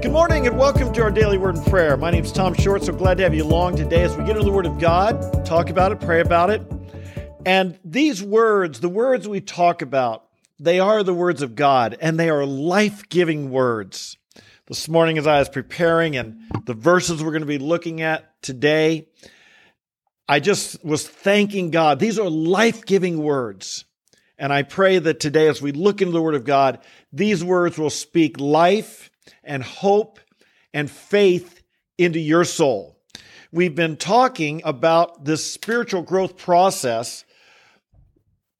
Good morning and welcome to our daily word and prayer. My name is Tom Short, so glad to have you along today as we get into the Word of God, talk about it, pray about it. And these words, the words we talk about, they are the words of God and they are life giving words. This morning, as I was preparing and the verses we're going to be looking at today, I just was thanking God. These are life giving words. And I pray that today, as we look into the Word of God, these words will speak life and hope and faith into your soul. We've been talking about this spiritual growth process.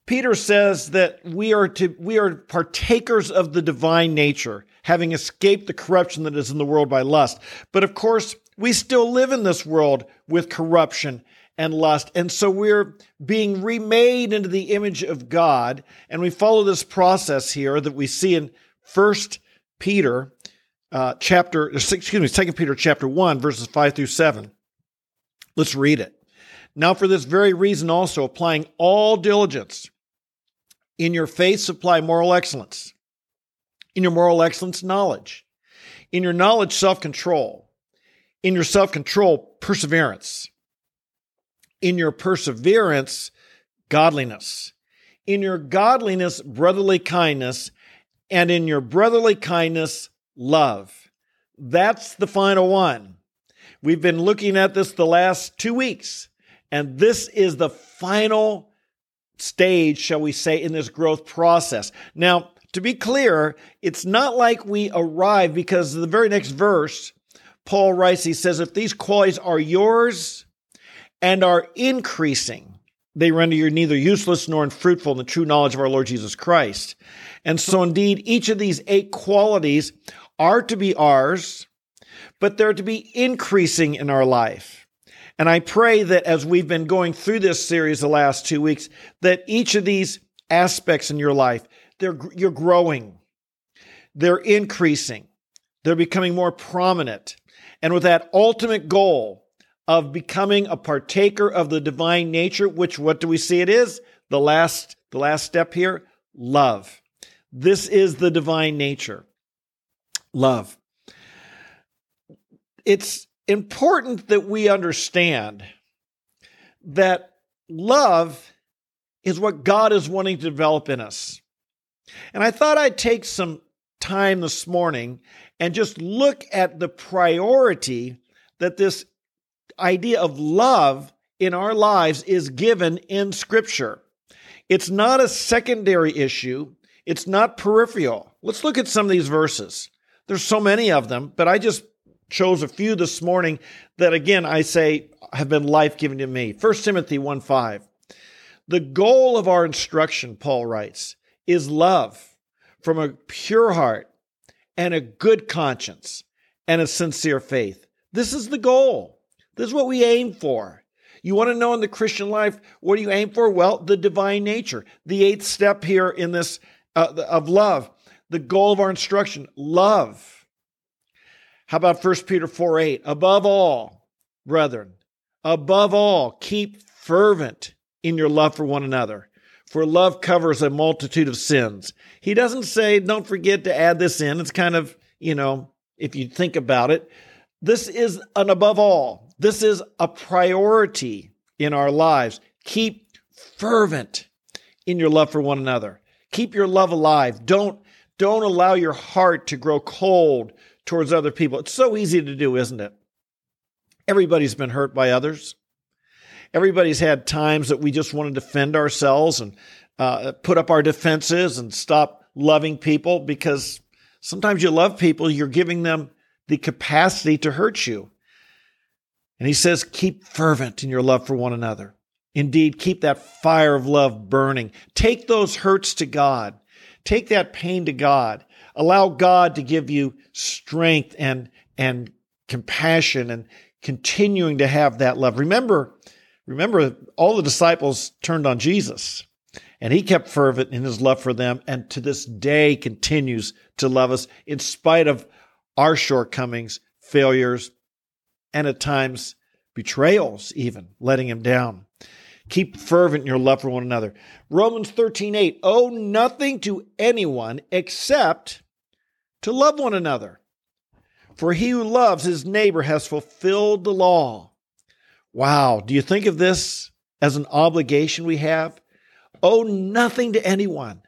Peter says that we are to we are partakers of the divine nature, having escaped the corruption that is in the world by lust. But of course, we still live in this world with corruption and lust. And so we're being remade into the image of God. And we follow this process here that we see in First Peter uh, chapter, excuse me, Second Peter chapter 1, verses 5 through 7. Let's read it. Now, for this very reason, also applying all diligence, in your faith supply moral excellence, in your moral excellence, knowledge, in your knowledge, self control, in your self control, perseverance, in your perseverance, godliness, in your godliness, brotherly kindness, and in your brotherly kindness, love. That's the final one. We've been looking at this the last two weeks, and this is the final stage, shall we say, in this growth process. Now, to be clear, it's not like we arrive because the very next verse, Paul writes, he says, if these qualities are yours and are increasing, they render you neither useless nor unfruitful in the true knowledge of our Lord Jesus Christ. And so, indeed, each of these eight qualities are to be ours, but they're to be increasing in our life. And I pray that as we've been going through this series the last two weeks, that each of these aspects in your life, they're, you're growing, they're increasing, they're becoming more prominent. And with that ultimate goal of becoming a partaker of the divine nature, which what do we see it is? The last, the last step here, love. This is the divine nature love. It's important that we understand that love is what God is wanting to develop in us. And I thought I'd take some time this morning and just look at the priority that this idea of love in our lives is given in Scripture. It's not a secondary issue, it's not peripheral. Let's look at some of these verses. There's so many of them, but I just chose a few this morning that again I say have been life-giving to me. 1 Timothy 1 5. The goal of our instruction, Paul writes, is love from a pure heart and a good conscience and a sincere faith. This is the goal. This is what we aim for. You want to know in the Christian life, what do you aim for? Well, the divine nature. The eighth step here in this uh, of love the goal of our instruction love. How about 1 Peter 4 8? Above all, brethren, above all, keep fervent in your love for one another, for love covers a multitude of sins. He doesn't say, don't forget to add this in. It's kind of, you know, if you think about it, this is an above all. This is a priority in our lives. Keep fervent in your love for one another. Keep your love alive. Don't don't allow your heart to grow cold towards other people. It's so easy to do, isn't it? Everybody's been hurt by others. Everybody's had times that we just want to defend ourselves and uh, put up our defenses and stop loving people because sometimes you love people, you're giving them the capacity to hurt you. And he says, keep fervent in your love for one another. Indeed, keep that fire of love burning. Take those hurts to God. Take that pain to God. Allow God to give you strength and, and compassion and continuing to have that love. Remember, remember all the disciples turned on Jesus and he kept fervent in his love for them and to this day continues to love us in spite of our shortcomings, failures, and at times betrayals, even letting him down. Keep fervent in your love for one another. Romans 13, 8. Owe nothing to anyone except to love one another. For he who loves his neighbor has fulfilled the law. Wow. Do you think of this as an obligation we have? Owe nothing to anyone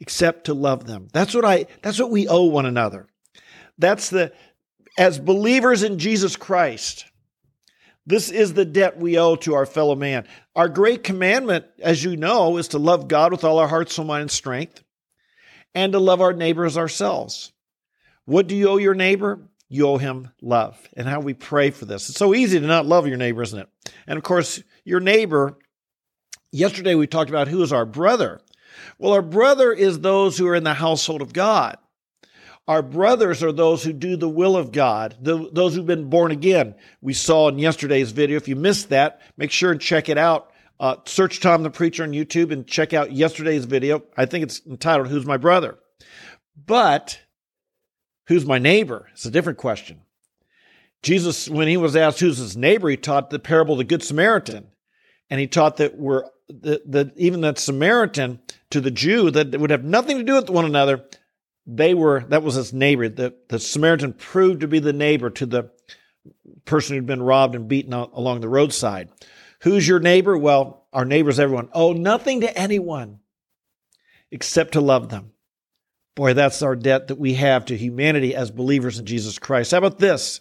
except to love them. That's what I that's what we owe one another. That's the as believers in Jesus Christ. This is the debt we owe to our fellow man. Our great commandment, as you know, is to love God with all our heart, soul, mind, and strength, and to love our neighbor as ourselves. What do you owe your neighbor? You owe him love. And how we pray for this. It's so easy to not love your neighbor, isn't it? And of course, your neighbor, yesterday we talked about who is our brother. Well, our brother is those who are in the household of God. Our brothers are those who do the will of God, those who've been born again. We saw in yesterday's video. If you missed that, make sure and check it out. Uh, search Tom the Preacher on YouTube and check out yesterday's video. I think it's entitled Who's My Brother? But who's my neighbor? It's a different question. Jesus, when he was asked who's his neighbor, he taught the parable of the Good Samaritan. And he taught that we're that, that even that Samaritan to the Jew that would have nothing to do with one another, they were that was his neighbor. The, the Samaritan proved to be the neighbor to the person who'd been robbed and beaten along the roadside. Who's your neighbor? Well, our neighbor's everyone. Oh, nothing to anyone except to love them. Boy, that's our debt that we have to humanity as believers in Jesus Christ. How about this?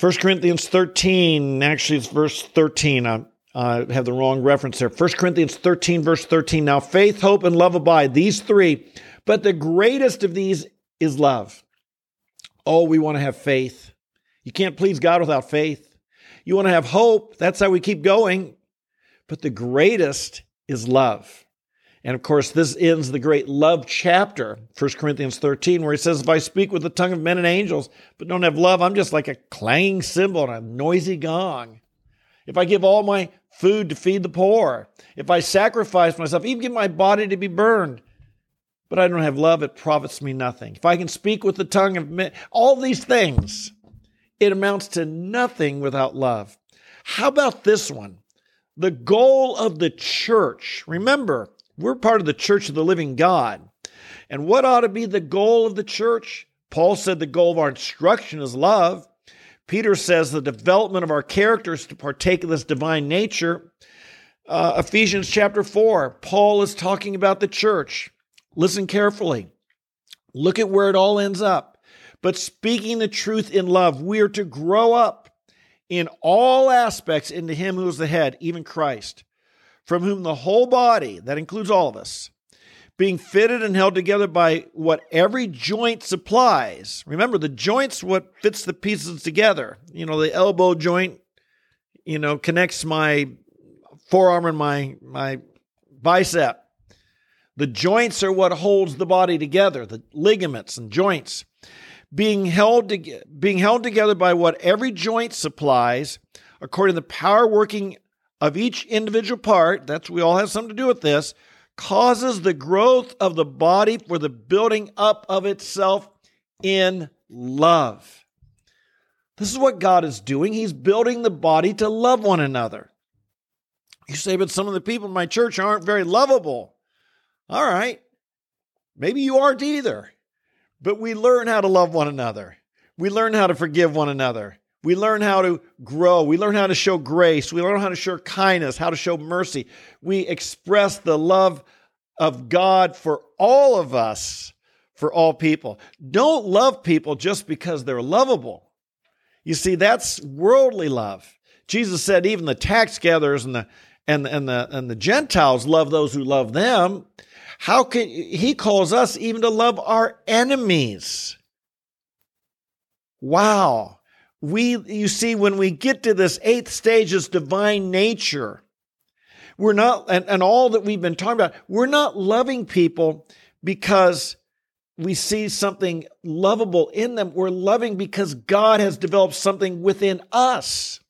1 Corinthians 13, actually, it's verse 13. I uh, have the wrong reference there. 1 Corinthians 13, verse 13. Now, faith, hope, and love abide, these three, but the greatest of these is love. Oh, we want to have faith. You can't please God without faith. You want to have hope. That's how we keep going. But the greatest is love. And of course, this ends the great love chapter, 1 Corinthians 13, where he says, If I speak with the tongue of men and angels, but don't have love, I'm just like a clanging cymbal and a noisy gong. If I give all my food to feed the poor, if I sacrifice myself, even give my body to be burned, but I don't have love, it profits me nothing. If I can speak with the tongue of men, all these things, it amounts to nothing without love. How about this one? The goal of the church. Remember, we're part of the church of the living God. And what ought to be the goal of the church? Paul said the goal of our instruction is love. Peter says the development of our characters to partake of this divine nature. Uh, Ephesians chapter 4, Paul is talking about the church. Listen carefully. Look at where it all ends up. But speaking the truth in love, we are to grow up in all aspects into Him who is the head, even Christ from whom the whole body, that includes all of us, being fitted and held together by what every joint supplies. Remember, the joint's what fits the pieces together. You know, the elbow joint, you know, connects my forearm and my my bicep. The joints are what holds the body together, the ligaments and joints. Being held, to, being held together by what every joint supplies, according to the power working of each individual part, that's we all have something to do with this, causes the growth of the body for the building up of itself in love. This is what God is doing. He's building the body to love one another. You say, but some of the people in my church aren't very lovable. All right. Maybe you aren't either. But we learn how to love one another. We learn how to forgive one another. We learn how to grow. We learn how to show grace. We learn how to show kindness, how to show mercy. We express the love of God for all of us, for all people. Don't love people just because they're lovable. You see, that's worldly love. Jesus said even the tax gatherers and the and, and the and the Gentiles love those who love them. How can he calls us even to love our enemies? Wow we you see when we get to this eighth stage is divine nature. We're not and, and all that we've been talking about we're not loving people because we see something lovable in them. We're loving because god has developed something within us.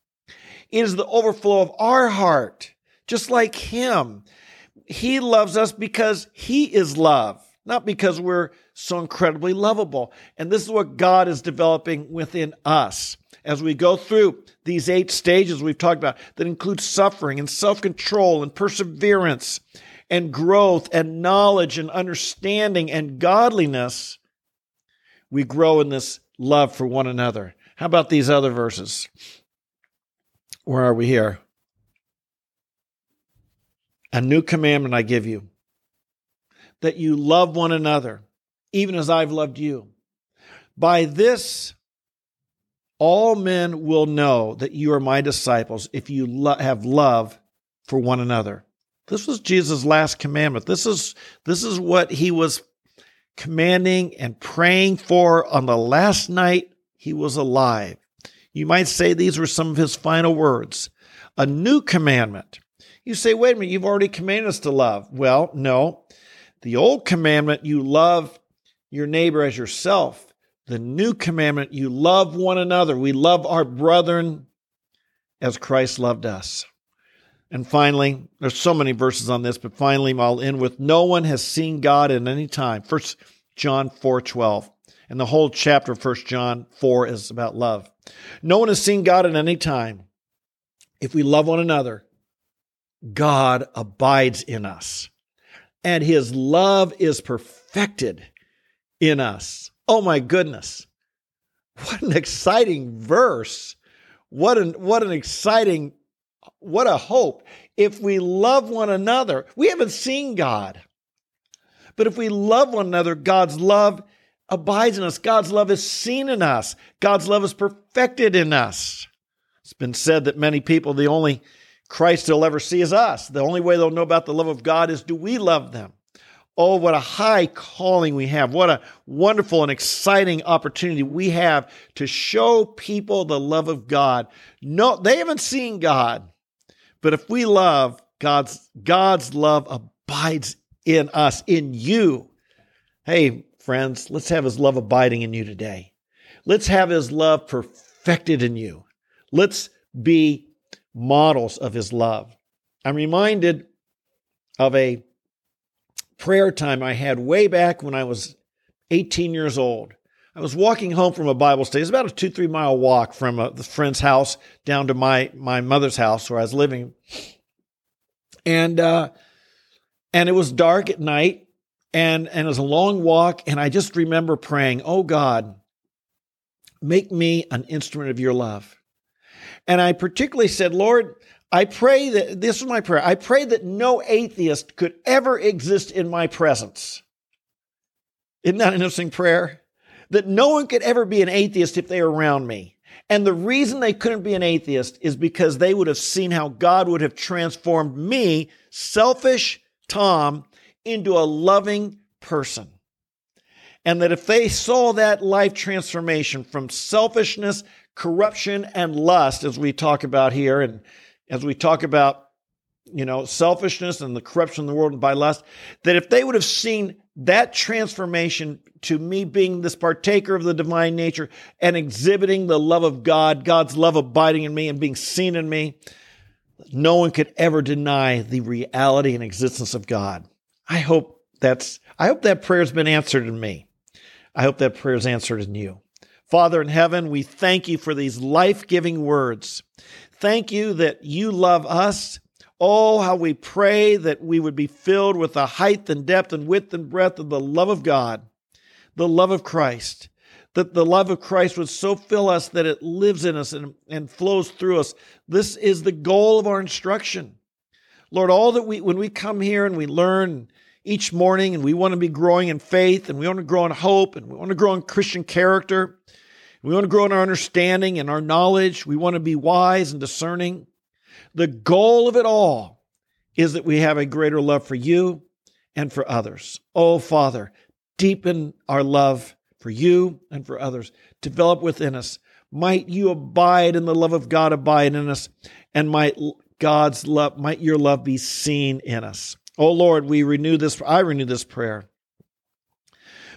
It is the overflow of our heart just like him. He loves us because he is love not because we're so incredibly lovable. And this is what God is developing within us as we go through these eight stages we've talked about that include suffering and self control and perseverance and growth and knowledge and understanding and godliness. we grow in this love for one another. How about these other verses? Where are we here? A new commandment I give you that you love one another, even as I've loved you. By this, all men will know that you are my disciples if you lo- have love for one another. This was Jesus' last commandment. This is, this is what he was commanding and praying for on the last night he was alive. You might say these were some of his final words. A new commandment. You say, wait a minute, you've already commanded us to love. Well, no. The old commandment, you love your neighbor as yourself. The new commandment, you love one another. We love our brethren as Christ loved us. And finally, there's so many verses on this, but finally I'll end with no one has seen God at any time. First John 4:12. And the whole chapter of First John 4 is about love. No one has seen God at any time. If we love one another, God abides in us. And his love is perfected in us. Oh my goodness. What an exciting verse. What an what an exciting what a hope. If we love one another, we haven't seen God. But if we love one another, God's love abides in us. God's love is seen in us. God's love is perfected in us. It's been said that many people, the only Christ they'll ever see is us. The only way they'll know about the love of God is do we love them? Oh, what a high calling we have. What a wonderful and exciting opportunity we have to show people the love of God. No, they haven't seen God. But if we love, God's God's love abides in us, in you. Hey, friends, let's have his love abiding in you today. Let's have his love perfected in you. Let's be models of his love. I'm reminded of a prayer time I had way back when I was 18 years old. I was walking home from a Bible study. It's about a two, three mile walk from a friend's house down to my, my mother's house where I was living. And, uh, and it was dark at night and, and it was a long walk. And I just remember praying, Oh God, make me an instrument of your love. And I particularly said, Lord, I pray that this is my prayer. I pray that no atheist could ever exist in my presence. Isn't that an interesting prayer? that no one could ever be an atheist if they were around me. And the reason they couldn't be an atheist is because they would have seen how God would have transformed me, selfish Tom, into a loving person. And that if they saw that life transformation from selfishness, corruption, and lust, as we talk about here, and as we talk about, you know, selfishness and the corruption of the world by lust, that if they would have seen that transformation to me being this partaker of the divine nature and exhibiting the love of God, God's love abiding in me and being seen in me, no one could ever deny the reality and existence of God. I hope that's I hope that prayer has been answered in me. I hope that prayer is answered in you. Father in heaven, we thank you for these life-giving words. Thank you that you love us Oh, how we pray that we would be filled with the height and depth and width and breadth of the love of God, the love of Christ, that the love of Christ would so fill us that it lives in us and, and flows through us. This is the goal of our instruction. Lord, all that we, when we come here and we learn each morning and we want to be growing in faith and we want to grow in hope and we want to grow in Christian character, we want to grow in our understanding and our knowledge, we want to be wise and discerning. The goal of it all is that we have a greater love for you and for others. Oh, Father, deepen our love for you and for others. Develop within us. Might you abide in the love of God abide in us, and might God's love, might your love be seen in us. Oh Lord, we renew this, I renew this prayer.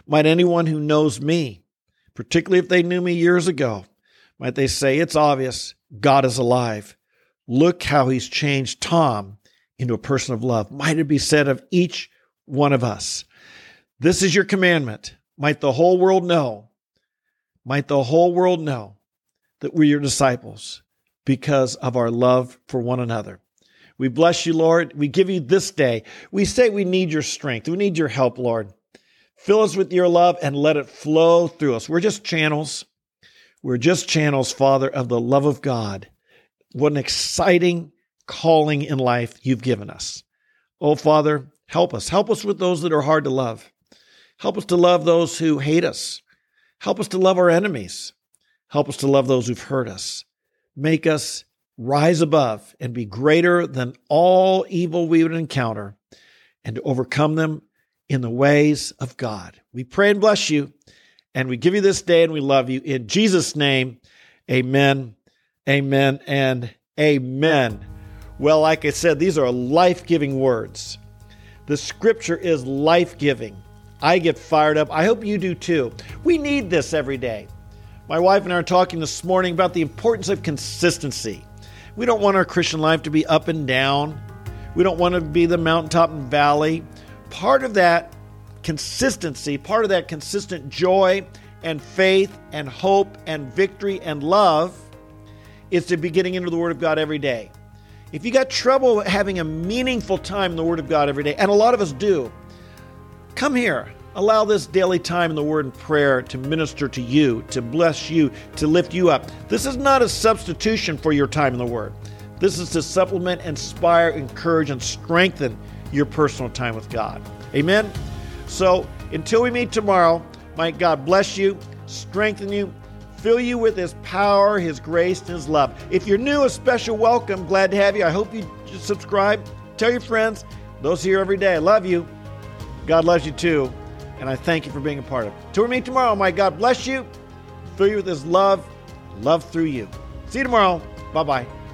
Might anyone who knows me, particularly if they knew me years ago, might they say, It's obvious, God is alive. Look how he's changed Tom into a person of love. Might it be said of each one of us? This is your commandment. Might the whole world know, might the whole world know that we're your disciples because of our love for one another. We bless you, Lord. We give you this day. We say we need your strength. We need your help, Lord. Fill us with your love and let it flow through us. We're just channels. We're just channels, Father, of the love of God. What an exciting calling in life you've given us. Oh, Father, help us. Help us with those that are hard to love. Help us to love those who hate us. Help us to love our enemies. Help us to love those who've hurt us. Make us rise above and be greater than all evil we would encounter and to overcome them in the ways of God. We pray and bless you, and we give you this day and we love you. In Jesus' name, amen, amen, and amen. Well, like I said, these are life giving words. The scripture is life giving. I get fired up. I hope you do too. We need this every day. My wife and I are talking this morning about the importance of consistency. We don't want our Christian life to be up and down. We don't want to be the mountaintop and valley. Part of that consistency, part of that consistent joy and faith and hope and victory and love is to be getting into the Word of God every day. If you got trouble having a meaningful time in the Word of God every day, and a lot of us do, come here. Allow this daily time in the Word and prayer to minister to you, to bless you, to lift you up. This is not a substitution for your time in the Word. This is to supplement, inspire, encourage, and strengthen your personal time with God. Amen? So until we meet tomorrow, might God bless you, strengthen you, fill you with His power, His grace, and His love. If you're new, a special welcome. Glad to have you. I hope you subscribe. Tell your friends. Those here every day. I love you. God loves you too. And I thank you for being a part of it. Till we meet tomorrow, my God bless you, fill you with His love, love through you. See you tomorrow. Bye bye.